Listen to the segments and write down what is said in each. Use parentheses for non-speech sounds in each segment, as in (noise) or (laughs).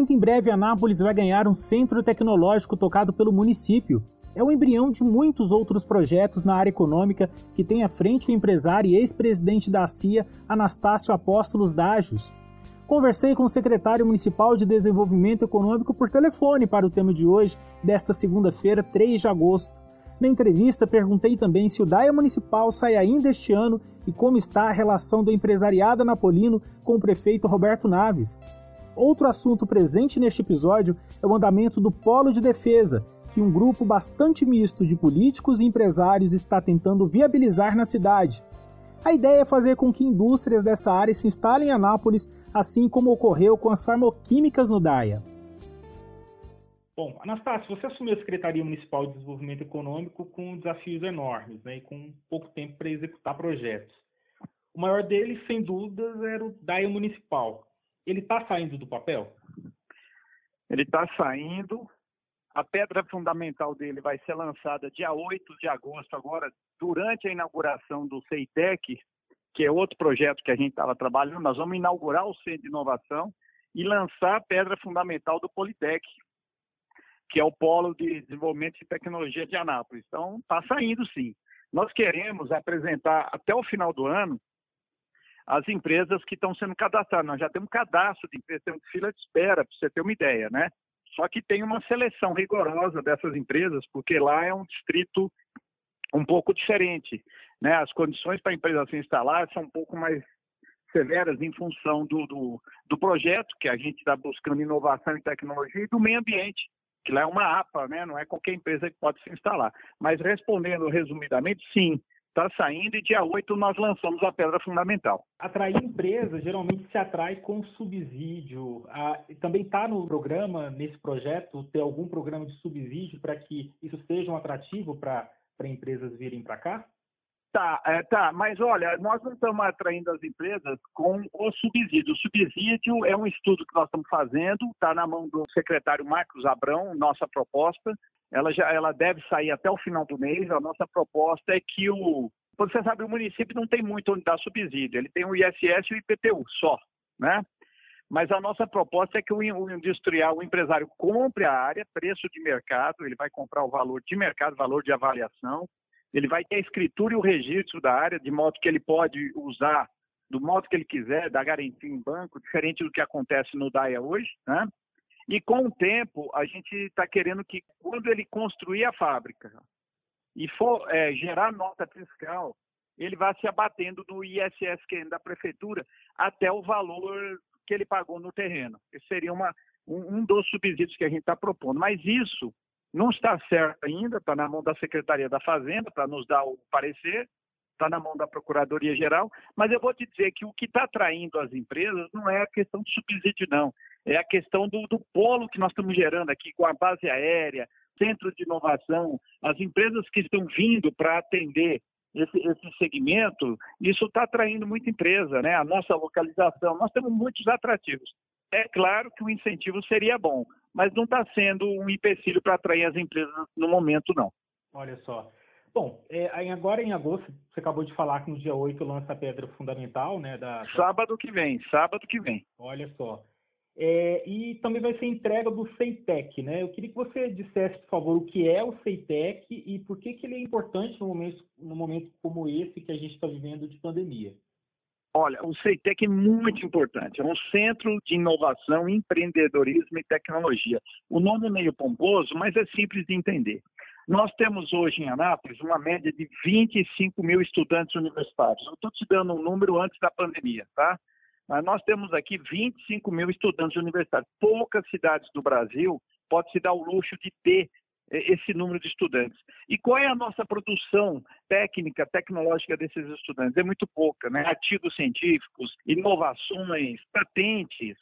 Muito em breve, Anápolis vai ganhar um centro tecnológico tocado pelo município. É o embrião de muitos outros projetos na área econômica que tem à frente o empresário e ex-presidente da CIA, Anastácio Apóstolos Dágios. Conversei com o secretário municipal de Desenvolvimento Econômico por telefone para o tema de hoje, desta segunda-feira, 3 de agosto. Na entrevista, perguntei também se o DAIA Municipal sai ainda este ano e como está a relação do empresariado napolino com o prefeito Roberto Naves. Outro assunto presente neste episódio é o andamento do Polo de Defesa, que um grupo bastante misto de políticos e empresários está tentando viabilizar na cidade. A ideia é fazer com que indústrias dessa área se instalem em Anápolis, assim como ocorreu com as farmoquímicas no DAIA. Bom, Anastácio, você assumiu a Secretaria Municipal de Desenvolvimento Econômico com desafios enormes né, e com pouco tempo para executar projetos. O maior deles, sem dúvidas, era o DAIA Municipal. Ele está saindo do papel? Ele está saindo. A pedra fundamental dele vai ser lançada dia 8 de agosto, agora, durante a inauguração do CEITEC, que é outro projeto que a gente estava trabalhando. Nós vamos inaugurar o Centro de Inovação e lançar a pedra fundamental do Politec, que é o Polo de Desenvolvimento e Tecnologia de Anápolis. Então, está saindo sim. Nós queremos apresentar até o final do ano as empresas que estão sendo cadastradas. Nós já temos cadastro de empresas, temos fila de espera, para você ter uma ideia, né? Só que tem uma seleção rigorosa dessas empresas, porque lá é um distrito um pouco diferente. Né? As condições para a empresa se instalar são um pouco mais severas em função do, do, do projeto, que a gente está buscando inovação e tecnologia, e do meio ambiente que lá é uma APA, né? não é qualquer empresa que pode se instalar. Mas respondendo resumidamente, sim, está saindo e dia 8 nós lançamos a pedra fundamental. Atrair empresas geralmente se atrai com subsídio. Ah, também está no programa, nesse projeto, ter algum programa de subsídio para que isso seja um atrativo para empresas virem para cá? Tá, é, tá, mas olha, nós não estamos atraindo as empresas com o subsídio. O subsídio é um estudo que nós estamos fazendo, está na mão do secretário Marcos Abrão, nossa proposta. Ela já ela deve sair até o final do mês. A nossa proposta é que o. Você sabe, o município não tem muito onde dar subsídio, ele tem o ISS e o IPTU só, né? Mas a nossa proposta é que o industrial, o empresário compre a área, preço de mercado, ele vai comprar o valor de mercado, valor de avaliação, ele vai ter a escritura e o registro da área, de modo que ele pode usar do modo que ele quiser, dar garantia em banco, diferente do que acontece no DAIA hoje, né? E com o tempo, a gente está querendo que, quando ele construir a fábrica e for é, gerar nota fiscal, ele vá se abatendo no ISSQN da prefeitura até o valor que ele pagou no terreno. Esse seria uma, um, um dos subsídios que a gente está propondo. Mas isso não está certo ainda, está na mão da Secretaria da Fazenda para nos dar o parecer, está na mão da Procuradoria Geral, mas eu vou te dizer que o que está atraindo as empresas não é a questão de subsídio, não. É a questão do, do polo que nós estamos gerando aqui com a base aérea, centro de inovação, as empresas que estão vindo para atender esse, esse, segmento, isso está atraindo muita empresa, né? A nossa localização, nós temos muitos atrativos. É claro que o incentivo seria bom, mas não está sendo um empecilho para atrair as empresas no momento, não. Olha só. Bom, é, agora em agosto, você acabou de falar que no dia 8 lança a pedra fundamental, né? Da... Sábado que vem, sábado que vem. Olha só. É, e também vai ser entrega do CEITEC, né? Eu queria que você dissesse, por favor, o que é o CEITEC e por que, que ele é importante no momento, no momento como esse que a gente está vivendo de pandemia. Olha, o CEITEC é muito importante. É um centro de inovação, empreendedorismo e tecnologia. O nome é meio pomposo, mas é simples de entender. Nós temos hoje em Anápolis uma média de 25 mil estudantes universitários. Eu estou te dando um número antes da pandemia, tá? Mas nós temos aqui 25 mil estudantes universitários. Poucas cidades do Brasil podem se dar o luxo de ter esse número de estudantes. E qual é a nossa produção técnica, tecnológica desses estudantes? É muito pouca, né? Artigos científicos, inovações, patentes.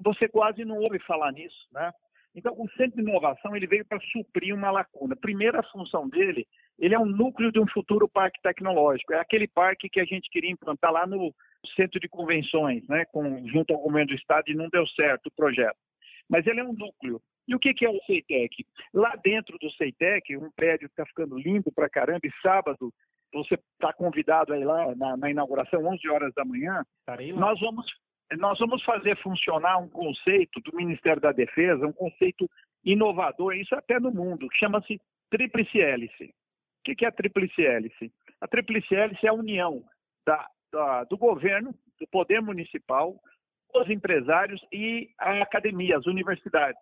Você quase não ouve falar nisso, né? Então, o Centro de Inovação ele veio para suprir uma lacuna. Primeira função dele, ele é um núcleo de um futuro parque tecnológico. É aquele parque que a gente queria implantar lá no Centro de Convenções, né, com, junto ao governo do Estado, e não deu certo o projeto. Mas ele é um núcleo. E o que, que é o CEITEC? Lá dentro do CEITEC, um prédio que está ficando lindo para caramba, e sábado você está convidado aí lá na, na, inauguração, 11 horas da manhã. Nós vamos, nós vamos fazer funcionar um conceito do Ministério da Defesa, um conceito inovador, isso até no mundo, que chama-se tríplice hélice. O que é a tríplice hélice? A tríplice hélice é a união da, da, do governo, do poder municipal, os empresários e a academia, as universidades.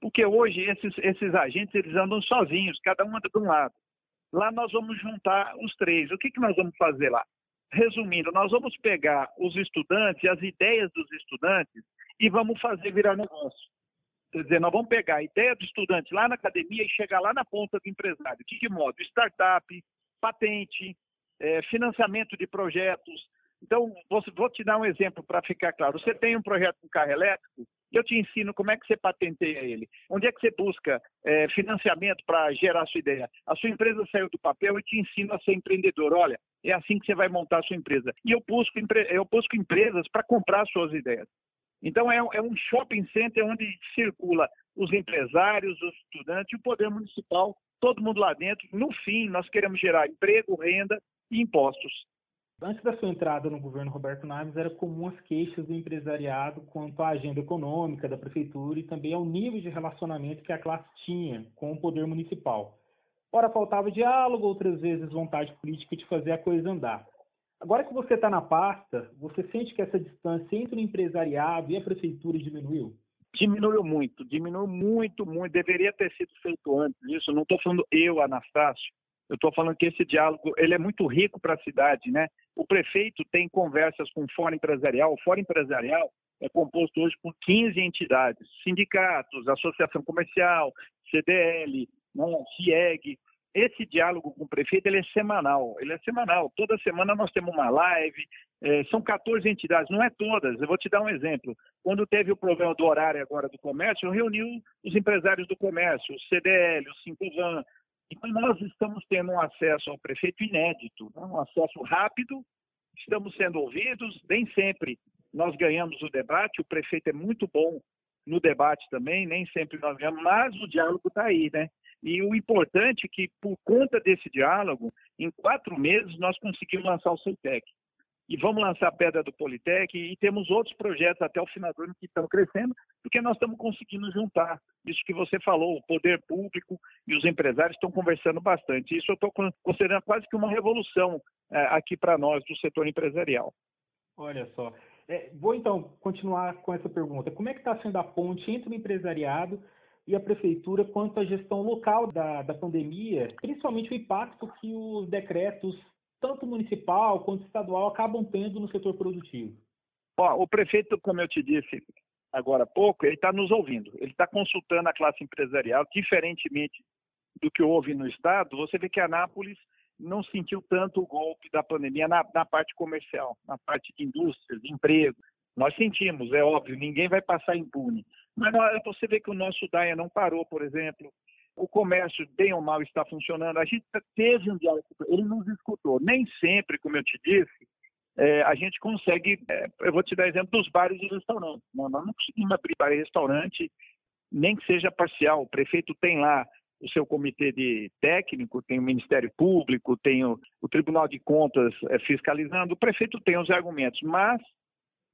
Porque hoje esses, esses agentes eles andam sozinhos, cada um anda de um lado. Lá nós vamos juntar os três. O que, que nós vamos fazer lá? Resumindo, nós vamos pegar os estudantes, as ideias dos estudantes e vamos fazer virar negócio. Quer dizer, nós vamos pegar a ideia do estudante lá na academia e chegar lá na ponta do empresário. De que modo? Startup, patente, é, financiamento de projetos. Então, vou, vou te dar um exemplo para ficar claro. Você tem um projeto com carro elétrico, eu te ensino como é que você patenteia ele. Onde é que você busca é, financiamento para gerar a sua ideia? A sua empresa saiu do papel e te ensino a ser empreendedor. Olha, é assim que você vai montar a sua empresa. E eu busco, eu busco empresas para comprar suas ideias. Então, é, é um shopping center onde circula os empresários, os estudantes o poder municipal, todo mundo lá dentro. No fim, nós queremos gerar emprego, renda e impostos. Antes da sua entrada no governo Roberto Naves, era comum as queixas do empresariado quanto à agenda econômica da prefeitura e também ao nível de relacionamento que a classe tinha com o poder municipal. Ora, faltava diálogo, outras vezes vontade política de fazer a coisa andar. Agora que você está na pasta, você sente que essa distância entre o empresariado e a prefeitura diminuiu? Diminuiu muito, diminuiu muito, muito. Deveria ter sido feito antes isso. Não estou falando eu, Anastácio. Eu estou falando que esse diálogo ele é muito rico para a cidade, né? O prefeito tem conversas com o Fórum Empresarial. O Fórum Empresarial é composto hoje por 15 entidades, sindicatos, associação comercial, CDL, né, CIEG. Esse diálogo com o prefeito ele é semanal, ele é semanal. Toda semana nós temos uma live, é, são 14 entidades, não é todas. Eu vou te dar um exemplo. Quando teve o problema do horário agora do comércio, eu reuni os empresários do comércio, o CDL, o Cincovan, então, nós estamos tendo um acesso ao prefeito inédito, né? um acesso rápido, estamos sendo ouvidos, nem sempre nós ganhamos o debate, o prefeito é muito bom no debate também, nem sempre nós ganhamos, mas o diálogo está aí, né? E o importante é que, por conta desse diálogo, em quatro meses nós conseguimos lançar o CETEC e vamos lançar a Pedra do Politec e temos outros projetos até o final do ano que estão crescendo, porque nós estamos conseguindo juntar isso que você falou, o poder público e os empresários estão conversando bastante. Isso eu estou considerando quase que uma revolução é, aqui para nós do setor empresarial. Olha só. É, vou então continuar com essa pergunta. Como é que está sendo a ponte entre o empresariado e a prefeitura quanto à gestão local da, da pandemia, principalmente o impacto que os decretos tanto municipal quanto estadual, acabam tendo no setor produtivo? Ó, o prefeito, como eu te disse agora há pouco, ele está nos ouvindo, ele está consultando a classe empresarial, diferentemente do que houve no Estado, você vê que Anápolis não sentiu tanto o golpe da pandemia na, na parte comercial, na parte de indústria, de emprego. Nós sentimos, é óbvio, ninguém vai passar impune. Mas você vê que o nosso DAIA não parou, por exemplo, o comércio, bem ou mal, está funcionando. A gente teve um diálogo, ele nos escutou. Nem sempre, como eu te disse, é, a gente consegue. É, eu vou te dar exemplo dos bares e restaurantes. Não, nós não conseguimos abrir bar e restaurante, nem que seja parcial. O prefeito tem lá o seu comitê de técnico, tem o Ministério Público, tem o, o Tribunal de Contas é, fiscalizando. O prefeito tem os argumentos, mas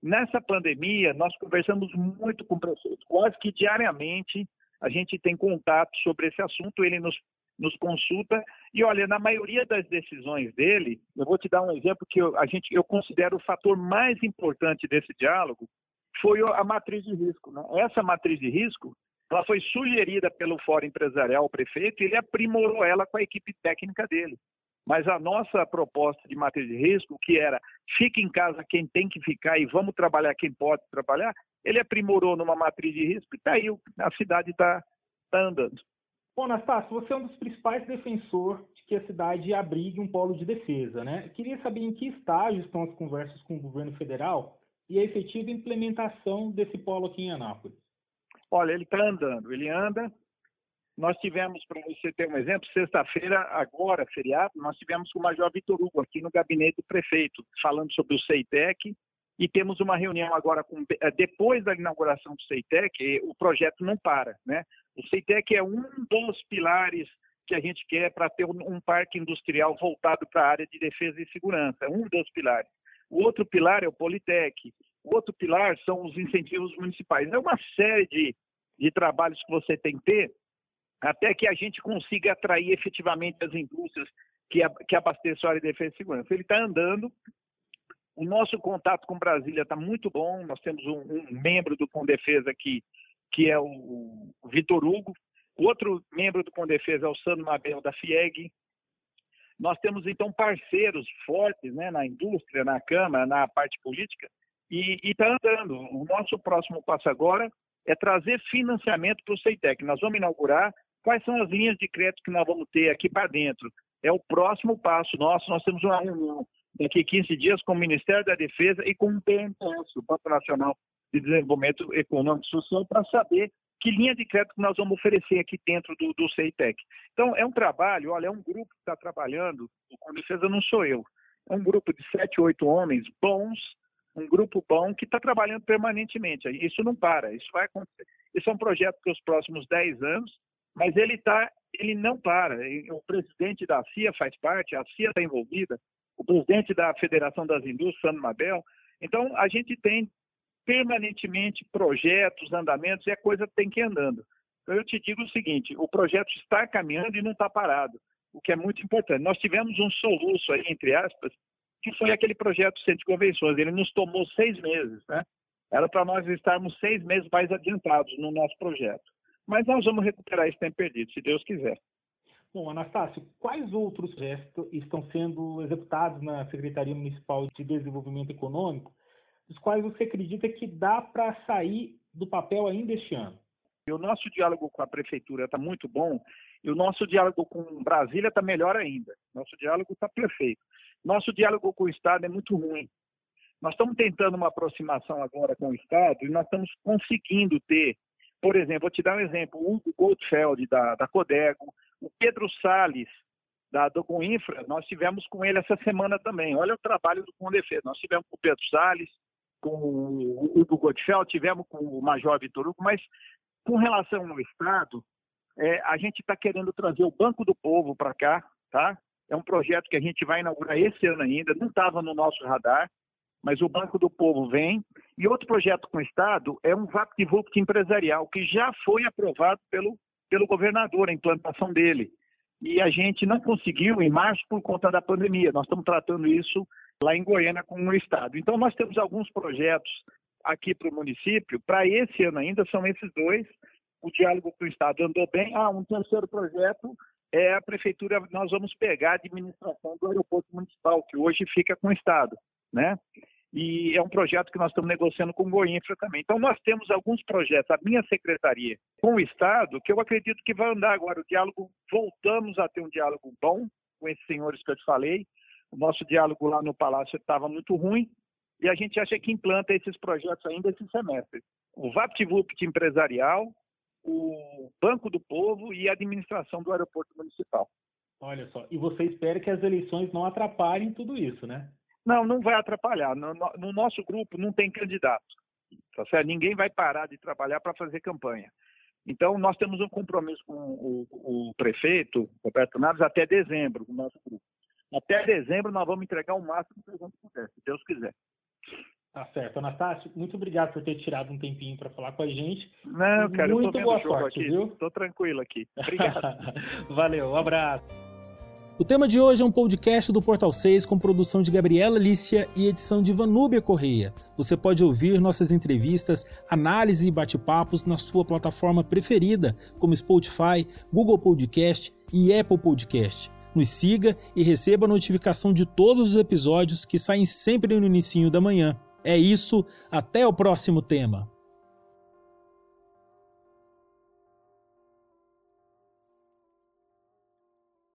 nessa pandemia nós conversamos muito com o prefeito, quase que diariamente a gente tem contato sobre esse assunto, ele nos, nos consulta e olha, na maioria das decisões dele, eu vou te dar um exemplo que eu, a gente, eu considero o fator mais importante desse diálogo foi a matriz de risco. Né? Essa matriz de risco, ela foi sugerida pelo Fórum Empresarial ao prefeito e ele aprimorou ela com a equipe técnica dele. Mas a nossa proposta de matriz de risco, que era fique em casa quem tem que ficar e vamos trabalhar quem pode trabalhar, ele aprimorou numa matriz de risco e está aí, a cidade está tá andando. Bom, Anastácio, você é um dos principais defensores de que a cidade abrigue um polo de defesa, né? Queria saber em que estágio estão as conversas com o governo federal e a efetiva implementação desse polo aqui em Anápolis. Olha, ele está andando, ele anda. Nós tivemos, para você ter um exemplo, sexta-feira, agora, feriado, nós tivemos com o Major Vitor Hugo aqui no gabinete do prefeito, falando sobre o CEITEC e temos uma reunião agora com, eh, depois da inauguração do CEITEC, o projeto não para, né? O CEITEC é um dos pilares que a gente quer para ter um parque industrial voltado para a área de defesa e segurança, é um dos pilares. O outro pilar é o Politec, O outro pilar são os incentivos municipais. É uma série de, de trabalhos que você tem que ter até que a gente consiga atrair efetivamente as indústrias que, que abasteçam a área de defesa e segurança. Ele está andando, o nosso contato com Brasília está muito bom, nós temos um, um membro do Condefesa aqui, que é o, Vitor Hugo, outro membro do Condefesa é o Sandro Mabel, da FIEG, nós temos, então, parceiros fortes né, na indústria, na Câmara, na parte política, e está andando. O nosso próximo passo agora é trazer financiamento para o CEITEC. Nós vamos inaugurar quais são as linhas de crédito que nós vamos ter aqui para dentro. É o próximo passo nosso. Nós temos uma reunião daqui a 15 dias com o Ministério da Defesa e com o PNPS, o Banco Nacional de Desenvolvimento Econômico e Social, para saber que linha de crédito nós vamos oferecer aqui dentro do, do CEITEC. Então, é um trabalho, olha, é um grupo que está trabalhando, o Defesa não sou eu, é um grupo de sete, oito homens bons, um grupo bom que está trabalhando permanentemente. Isso não para, isso vai acontecer. Isso é um projeto para os próximos dez anos, mas ele, tá, ele não para. O presidente da CIA faz parte, a CIA está envolvida, o presidente da Federação das Indústrias, Sandro Mabel. Então, a gente tem permanentemente projetos, andamentos, e a coisa tem que ir andando. Então, eu te digo o seguinte: o projeto está caminhando e não está parado, o que é muito importante. Nós tivemos um soluço aí, entre aspas, que foi aquele projeto Centro de Convenções. Ele nos tomou seis meses, né? Era para nós estarmos seis meses mais adiantados no nosso projeto. Mas nós vamos recuperar esse tempo perdido, se Deus quiser. Bom, Anastácio, quais outros projetos estão sendo executados na Secretaria Municipal de Desenvolvimento Econômico os quais você acredita que dá para sair do papel ainda este ano? O nosso diálogo com a prefeitura está muito bom e o nosso diálogo com Brasília está melhor ainda. Nosso diálogo está perfeito. Nosso diálogo com o Estado é muito ruim. Nós estamos tentando uma aproximação agora com o Estado e nós estamos conseguindo ter, por exemplo, vou te dar um exemplo, o Hugo Goldfeld, da, da Codego, o Pedro Salles, da Docoinfra, nós tivemos com ele essa semana também. Olha o trabalho do Condefesa. Nós tivemos com o Pedro Salles, com o Hugo Gottfeld, tivemos com o Major Vitor Hugo, mas com relação ao Estado, é, a gente está querendo trazer o Banco do Povo para cá, tá? É um projeto que a gente vai inaugurar esse ano ainda, não estava no nosso radar, mas o Banco do Povo vem. E outro projeto com o Estado é um VaptVupt empresarial, que já foi aprovado pelo, pelo governador, a implantação dele. E a gente não conseguiu em março por conta da pandemia. Nós estamos tratando isso lá em Goiânia com o Estado. Então, nós temos alguns projetos aqui para o município, para esse ano ainda, são esses dois. O diálogo com o Estado andou bem. Ah, um terceiro projeto é a prefeitura, nós vamos pegar a administração do aeroporto municipal, que hoje fica com o Estado, né? E é um projeto que nós estamos negociando com o Goinfra também. Então, nós temos alguns projetos, a minha secretaria com o Estado, que eu acredito que vai andar agora. O diálogo, voltamos a ter um diálogo bom com esses senhores que eu te falei, o nosso diálogo lá no Palácio estava muito ruim e a gente acha que implanta esses projetos ainda esse semestre. O VaptVupt empresarial, o Banco do Povo e a administração do aeroporto municipal. Olha só, e você espera que as eleições não atrapalhem tudo isso, né? Não, não vai atrapalhar. No, no nosso grupo não tem candidato. Tá certo? Ninguém vai parar de trabalhar para fazer campanha. Então, nós temos um compromisso com o, o prefeito, Roberto Naves, até dezembro, o nosso grupo. Até dezembro nós vamos entregar o máximo que a gente puder, se Deus quiser. Tá certo. Anastácio, muito obrigado por ter tirado um tempinho para falar com a gente. Não, cara, muito eu tô boa sorte, aqui. viu? Tô tranquilo aqui. (laughs) Obrigado. Valeu, um abraço. O tema de hoje é um podcast do Portal 6 com produção de Gabriela Lícia e edição de Vanúbia Correia. Você pode ouvir nossas entrevistas, análise e bate-papos na sua plataforma preferida, como Spotify, Google Podcast e Apple Podcast. Nos siga e receba a notificação de todos os episódios que saem sempre no início da manhã. É isso, até o próximo tema.